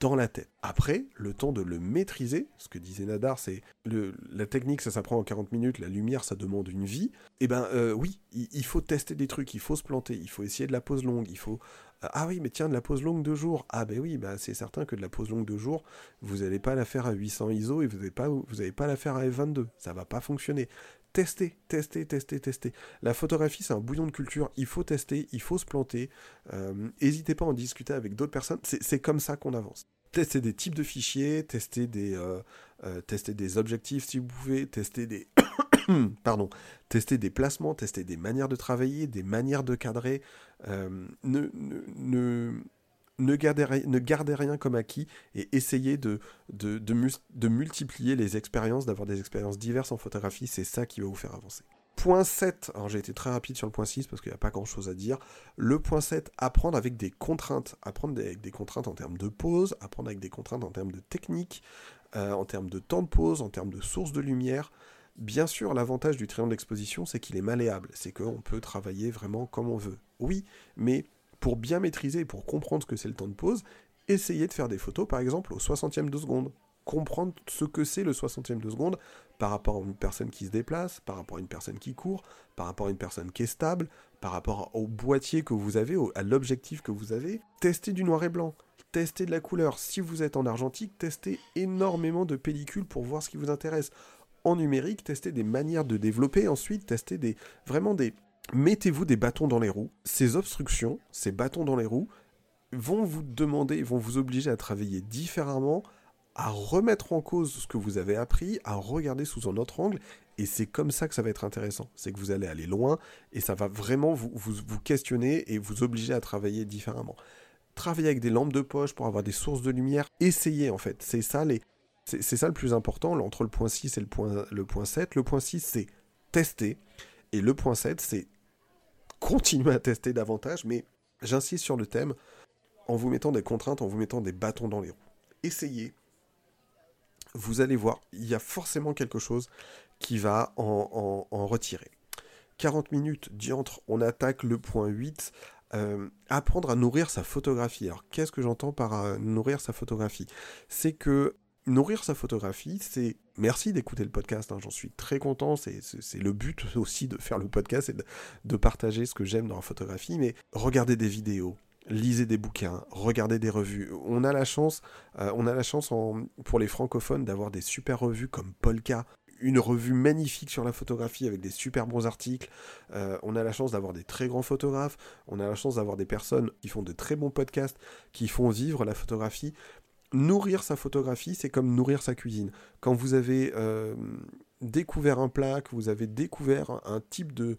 dans la tête. Après, le temps de le maîtriser, ce que disait Nadar, c'est la technique, ça s'apprend en 40 minutes, la lumière, ça demande une vie. Eh ben euh, oui, il, faut tester des trucs, il faut se planter, il faut essayer de la pause longue, il faut... Euh, ah oui, mais tiens, de la pause longue de jour. Ah ben oui, ben c'est certain que de la pause longue de jour, vous n'allez pas la faire à 800 ISO et vous n'allez pas, pas la faire à F22. Ça va pas fonctionner. Tester, tester, tester, tester. La photographie, c'est un bouillon de culture. Il faut tester, il faut se planter. N'hésitez euh, pas à en discuter avec d'autres personnes. C'est comme ça qu'on avance. Tester des types de fichiers, tester des, euh, euh, tester des objectifs si vous pouvez, tester des, pardon, tester des placements, tester des manières de travailler, des manières de cadrer. ne ne gardez rien comme acquis et essayez de, multiplier les expériences, d'avoir des expériences diverses en photographie, c'est ça qui va vous faire avancer. Point 7, alors j'ai été très rapide sur le point 6 parce qu'il n'y a pas grand chose à dire. Le point 7, apprendre avec des contraintes. Apprendre avec des contraintes en termes de pause, apprendre avec des contraintes en termes de technique, euh, en termes de temps de pause, en termes de source de lumière. Bien sûr, l'avantage du triangle d'exposition, c'est qu'il est malléable, c'est qu'on peut travailler vraiment comme on veut. Oui, mais pour bien maîtriser, pour comprendre ce que c'est le temps de pause, essayez de faire des photos, par exemple, au 60e de seconde. Comprendre ce que c'est le 60e de seconde par rapport à une personne qui se déplace, par rapport à une personne qui court, par rapport à une personne qui est stable, par rapport au boîtier que vous avez, à l'objectif que vous avez. Testez du noir et blanc, testez de la couleur. Si vous êtes en argentique, testez énormément de pellicules pour voir ce qui vous intéresse. En numérique, testez des manières de développer, ensuite testez des, vraiment des, mettez-vous des bâtons dans les roues. Ces obstructions, ces bâtons dans les roues, vont vous demander, vont vous obliger à travailler différemment, à remettre en cause ce que vous avez appris, à regarder sous un autre angle, et c'est comme ça que ça va être intéressant. C'est que vous allez aller loin, et ça va vraiment vous, vous, questionner et vous obliger à travailler différemment. Travailler avec des lampes de poche pour avoir des sources de lumière, essayez en fait. C'est ça, ça le plus important, entre le point 6 et le point, le point 7. Le point 6, c'est tester, et le point 7, c'est continuer à tester davantage, mais j'insiste sur le thème en vous mettant des contraintes, en vous mettant des bâtons dans les roues. Essayez. Vous allez voir, il y a forcément quelque chose qui va en, retirer. 40 minutes diantre, on attaque le point 8. Euh, apprendre à nourrir sa photographie. Alors qu'est-ce que j'entends par euh, nourrir sa photographie? C'est que nourrir sa photographie, c'est... Merci d'écouter le podcast, hein, j'en suis très content, c'est le but aussi de faire le podcast et de, partager ce que j'aime dans la photographie, mais regardez des vidéos, lisez des bouquins, regardez des revues. On a la chance, euh, pour les francophones d'avoir des super revues comme Polka, une revue magnifique sur la photographie avec des super bons articles. Euh, on a la chance d'avoir des très grands photographes. On a la chance d'avoir des personnes qui font de très bons podcasts, qui font vivre la photographie nourrir sa photographie, c'est comme nourrir sa cuisine. Quand vous avez euh, découvert un plat, que vous avez découvert un, type de,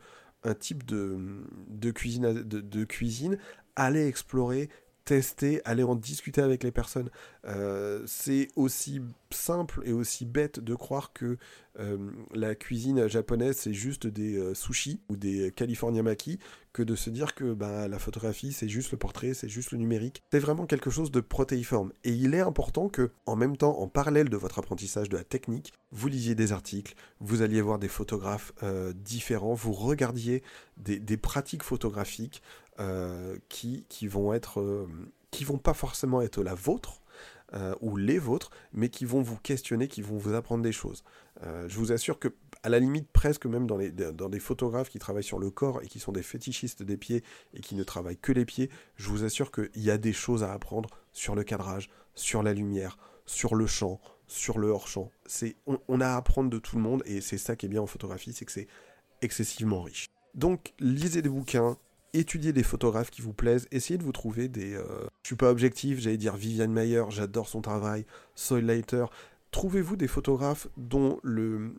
cuisine, allez explorer, tester, aller en discuter avec les personnes. Euh, c'est aussi simple et aussi bête de croire que euh, la cuisine japonaise c'est juste des euh, sushis ou des California maki que de se dire que bah, la photographie c'est juste le portrait, c'est juste le numérique. C'est vraiment quelque chose de protéiforme. Et il est important que, en même temps, en parallèle de votre apprentissage de la technique, vous lisiez des articles, vous alliez voir des photographes différents, vous regardiez des, des pratiques photographiques, qui, qui vont être euh, qui vont pas forcément être la vôtre euh, ou les vôtres, mais qui vont vous questionner, qui vont vous apprendre des choses. je vous assure que à la limite presque même dans, les, dans des photographes qui travaillent sur le corps et qui sont des fétichistes des pieds et qui ne travaillent que les pieds, je vous assure qu'il y a des choses à apprendre sur le cadrage, sur la lumière, sur le champ, sur le hors-champ. On, on, a à apprendre de tout le monde et c'est ça qui est bien en photographie, c'est que c'est excessivement riche. Donc lisez des bouquins, étudiez des photographes qui vous plaisent, essayez de vous trouver des... Euh, je suis pas objectif, j'allais dire Viviane Mayer, j'adore son travail, Soylighter. Trouvez-vous des photographes dont le,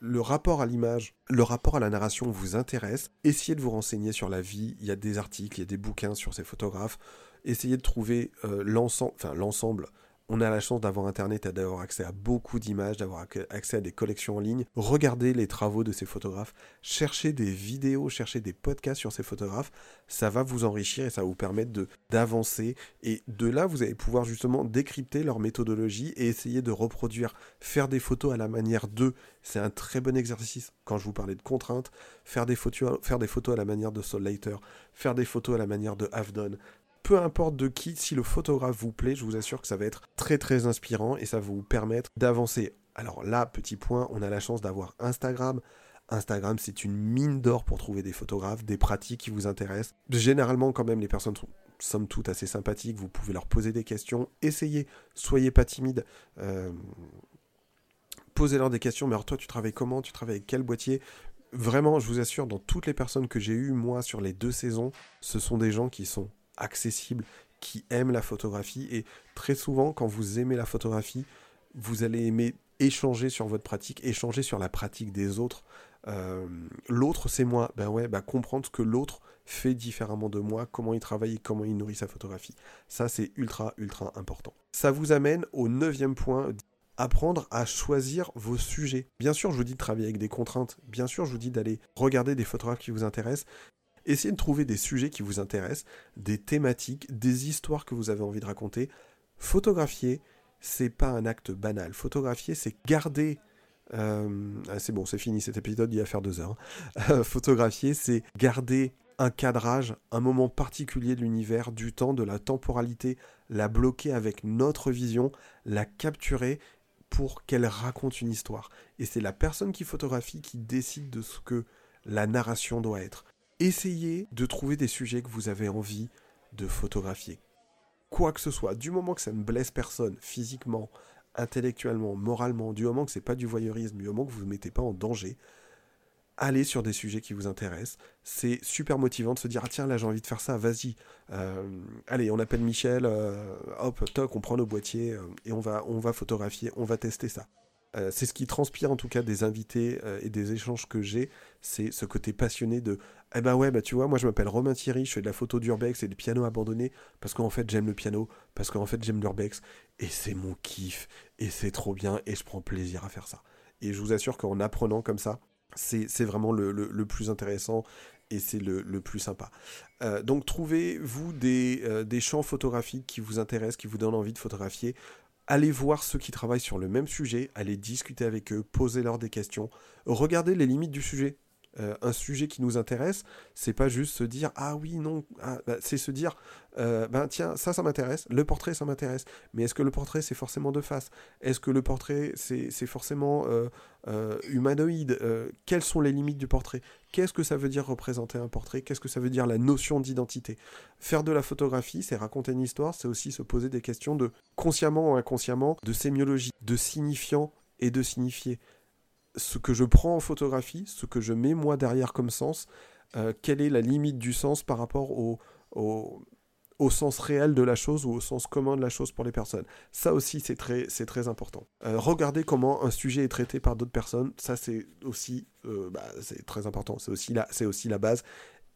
le rapport à l'image, le rapport à la narration vous intéresse? Essayez de vous renseigner sur la vie, il y a des articles, il y a des bouquins sur ces photographes. Essayez de trouver euh, l'ensemble, enfin l'ensemble on a la chance d'avoir Internet et d'avoir accès à beaucoup d'images, d'avoir accès à des collections en ligne. Regardez les travaux de ces photographes, cherchez des vidéos, cherchez des podcasts sur ces photographes. Ça va vous enrichir et ça va vous permettre d'avancer. Et de là, vous allez pouvoir justement décrypter leur méthodologie et essayer de reproduire, faire des photos à la manière d'eux. C'est un très bon exercice quand je vous parlais de contraintes. Faire des photos, à la manière de Sol faire des photos à la manière de Havdon, peu importe de qui, si le photographe vous plaît, je vous assure que ça va être très très inspirant et ça va vous permettre d'avancer. Alors là, petit point, on a la chance d'avoir Instagram. Instagram, c'est une mine d'or pour trouver des photographes, des pratiques qui vous intéressent. Généralement, quand même, les personnes sont somme assez sympathiques. Vous pouvez leur poser des questions. Essayez, soyez pas timide. Euh, posez-leur des questions. Mais alors, toi, tu travailles comment? Tu travailles avec quel boîtier? Vraiment, je vous assure, dans toutes les personnes que j'ai eues, moi, sur les deux saisons, ce sont des gens qui sont accessible, qui aime la photographie. Et très souvent, quand vous aimez la photographie, vous allez aimer échanger sur votre pratique, échanger sur la pratique des autres. Euh, l'autre, c'est moi. Ben ouais, ben comprendre ce que l'autre fait différemment de moi, comment il travaille comment il nourrit sa photographie. Ça, c'est ultra, ultra important. Ça vous amène au neuvième point, apprendre à choisir vos sujets. Bien sûr, je vous dis de travailler avec des contraintes. Bien sûr, je vous dis d'aller regarder des photographes qui vous intéressent. Essayez de trouver des sujets qui vous intéressent, des thématiques, des histoires que vous avez envie de raconter. Photographier, c'est pas un acte banal. Photographier, c'est garder euh, ah, c'est bon, c'est fini cet épisode, il va faire deux heures. Hein. photographier, c'est garder un cadrage, un moment particulier de l'univers, du temps, de la temporalité, la bloquer avec notre vision, la capturer pour qu'elle raconte une histoire. Et c'est la personne qui photographie qui décide de ce que la narration doit être essayez de trouver des sujets que vous avez envie de photographier. Quoi que ce soit, du moment que ça ne blesse personne physiquement, intellectuellement, moralement, du moment que c'est pas du voyeurisme, du moment que vous ne vous mettez pas en danger, allez sur des sujets qui vous intéressent. C'est super motivant de se dire ah tiens là j'ai envie de faire ça, vas-y. Euh, allez on appelle Michel, euh, hop toc on prend nos boîtiers euh, et on va on va photographier, on va tester ça. Euh, c'est ce qui transpire en tout cas des invités euh, et des échanges que j'ai, c'est ce côté passionné de eh ben ouais bah tu vois moi je m'appelle Romain Thierry, je fais de la photo d'urbex et de piano abandonné parce qu'en fait j'aime le piano, parce qu'en fait j'aime l'urbex et c'est mon kiff et c'est trop bien et je prends plaisir à faire ça. Et je vous assure qu'en apprenant comme ça, c'est vraiment le, plus intéressant et c'est le, plus sympa. Euh, donc trouvez-vous des, des champs photographiques qui vous intéressent, qui vous donnent envie de photographier allez voir ceux qui travaillent sur le même sujet, allez discuter avec eux, posez-leur des questions, regardez les limites du sujet. Euh, un sujet qui nous intéresse, c'est pas juste se dire ah oui non, ah, bah, c'est se dire euh, ben tiens ça ça m'intéresse, le portrait ça m'intéresse, mais est-ce que le portrait c'est forcément de face? Est-ce que le portrait c'est forcément euh, humanoïde? Quelles sont les limites du portrait? Qu'est-ce que ça veut dire représenter un portrait? Qu'est-ce que ça veut dire la notion d'identité? Faire de la photographie, c'est raconter une histoire, c'est aussi se poser des questions de consciemment ou inconsciemment, de sémiologie, de signifiant et de signifier ce que je prends en photographie, ce que je mets moi derrière comme sens, euh, quelle est la limite du sens par rapport au, au sens réel de la chose ou au sens commun de la chose pour les personnes. Ça aussi, c'est très, très important. Euh, regardez comment un sujet est traité par d'autres personnes, ça c'est aussi, euh, bah, très important, c'est aussi, c'est aussi la base,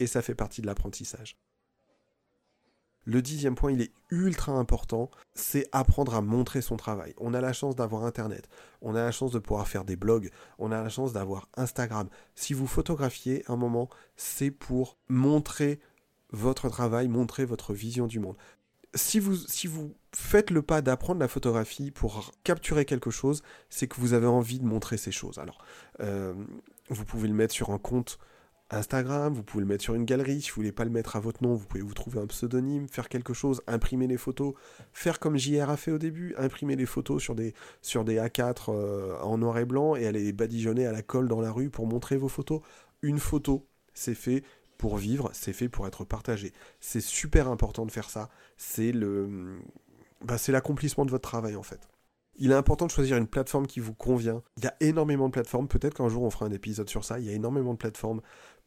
et ça fait partie de l'apprentissage. Le dixième point, il est ultra important, c'est apprendre à montrer son travail. On a la chance d'avoir Internet, on a la chance de pouvoir faire des blogs, on a la chance d'avoir Instagram. Si vous photographiez un moment, c'est pour montrer votre travail, montrer votre vision du monde. Si vous, si vous faites le pas d'apprendre la photographie pour capturer quelque chose, c'est que vous avez envie de montrer ces choses. Alors, euh, vous pouvez le mettre sur un compte Instagram, vous pouvez le mettre sur une galerie, si vous voulez pas le mettre à votre nom, vous pouvez vous trouver un pseudonyme, faire quelque chose, imprimer les photos, faire comme JR a fait au début, imprimer les photos sur des, sur des A4 euh, en noir et blanc et aller les badigeonner à la colle dans la rue pour montrer vos photos. Une photo, c'est fait pour vivre, c'est fait pour être partagé. C'est super important de faire ça, c'est le... Bah, c'est l'accomplissement de votre travail en fait. Il est important de choisir une plateforme qui vous convient. Il y a énormément de plateformes, peut-être qu'un jour on fera un épisode sur ça, il y a énormément de plateformes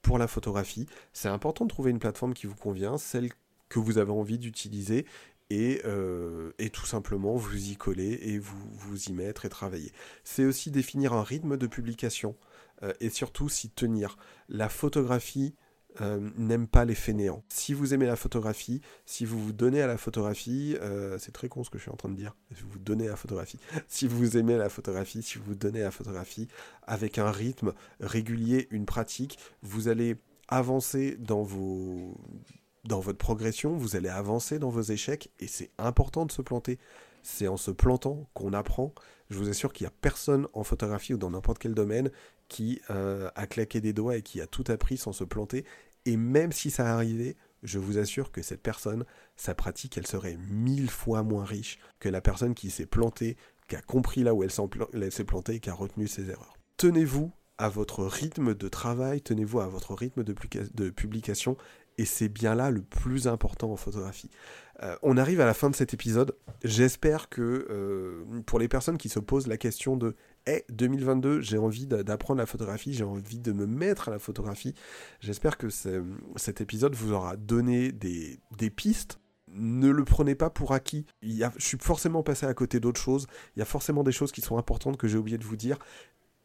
pour la photographie. C'est important de trouver une plateforme qui vous convient, celle que vous avez envie d'utiliser et, euh, et, tout simplement vous y coller et vous, vous y mettre et travailler. C'est aussi définir un rythme de publication euh, et surtout s'y tenir. La photographie, euh, n'aime pas les fainéants. Si vous aimez la photographie, si vous vous donnez à la photographie, euh, c'est très con ce que je suis en train de dire, si vous vous donnez à la photographie, si vous aimez la photographie, si vous vous donnez à la photographie, avec un rythme régulier, une pratique, vous allez avancer dans vos dans votre progression, vous allez avancer dans vos échecs et c'est important de se planter. C'est en se plantant qu'on apprend. Je vous assure qu'il n'y a personne en photographie ou dans n'importe quel domaine qui euh, a claqué des doigts et qui a tout appris sans se planter. Et même si ça arrivait, je vous assure que cette personne, sa pratique, elle serait mille fois moins riche que la personne qui s'est plantée, qui a compris là où elle s'est plantée et qui a retenu ses erreurs. Tenez-vous à votre rythme de travail, tenez-vous à votre rythme de, publication, et c'est bien là le plus important en photographie. Euh, on arrive à la fin de cet épisode. J'espère que euh, pour les personnes qui se posent la question de hey, 2022, j'ai envie d'apprendre la photographie, j'ai envie de me mettre à la photographie. J'espère que cet épisode vous aura donné des, pistes. Ne le prenez pas pour acquis. Je suis forcément passé à côté d'autres choses. Il y a forcément des choses qui sont importantes que j'ai oublié de vous dire.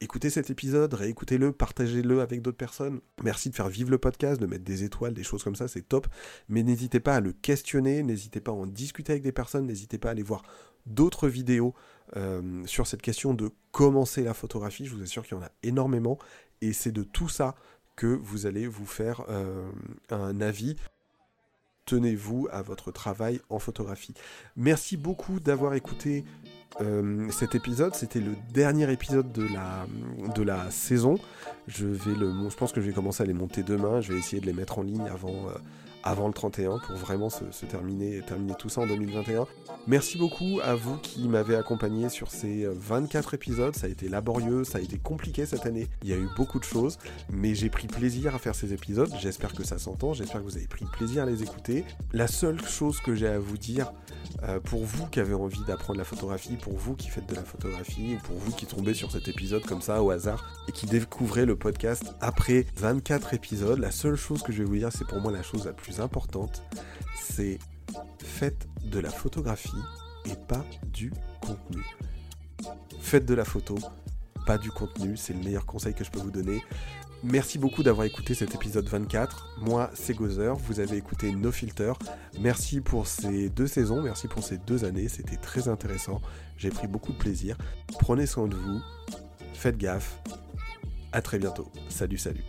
Écoutez cet épisode, réécoutez-le, partagez-le avec d'autres personnes. Merci de faire vivre le podcast, de mettre des étoiles, des choses comme ça, c'est top. Mais n'hésitez pas à le questionner, n'hésitez pas à en discuter avec des personnes, n'hésitez pas à aller voir d'autres vidéos euh, sur cette question de commencer la photographie. Je vous assure qu'il y en a énormément. Et c'est de tout ça que vous allez vous faire euh, un avis. Tenez-vous à votre travail en photographie. Merci beaucoup d'avoir écouté euh, cet épisode. C'était le dernier épisode de la, saison. Je pense que je vais commencer à les monter demain. Je vais essayer de les mettre en ligne avant, avant le 31 pour vraiment se, terminer, terminer tout ça en 2021. Merci beaucoup à vous qui m'avez accompagné sur ces 24 épisodes. Ça a été laborieux, ça a été compliqué cette année. Il y a eu beaucoup de choses, mais j'ai pris plaisir à faire ces épisodes. J'espère que ça s'entend, j'espère que vous avez pris plaisir à les écouter. La seule chose que j'ai à vous dire, euh, pour vous qui avez envie d'apprendre la photographie, pour vous qui faites de la photographie, ou pour vous qui tombez sur cet épisode comme ça au hasard et qui découvrez le podcast après 24 épisodes, la seule chose que je vais vous dire, c'est pour moi la chose la importante, c'est faites de la photographie et pas du contenu. Faites de la photo, pas du contenu, c'est le meilleur conseil que je peux vous donner. Merci beaucoup d'avoir écouté cet épisode 24. Moi, c'est Gozer. Vous avez écouté No Filter. Merci pour ces deux saisons. Merci pour ces deux années. C'était très intéressant. J'ai pris beaucoup de plaisir. Prenez soin de vous. Faites gaffe. À très bientôt. Salut, salut.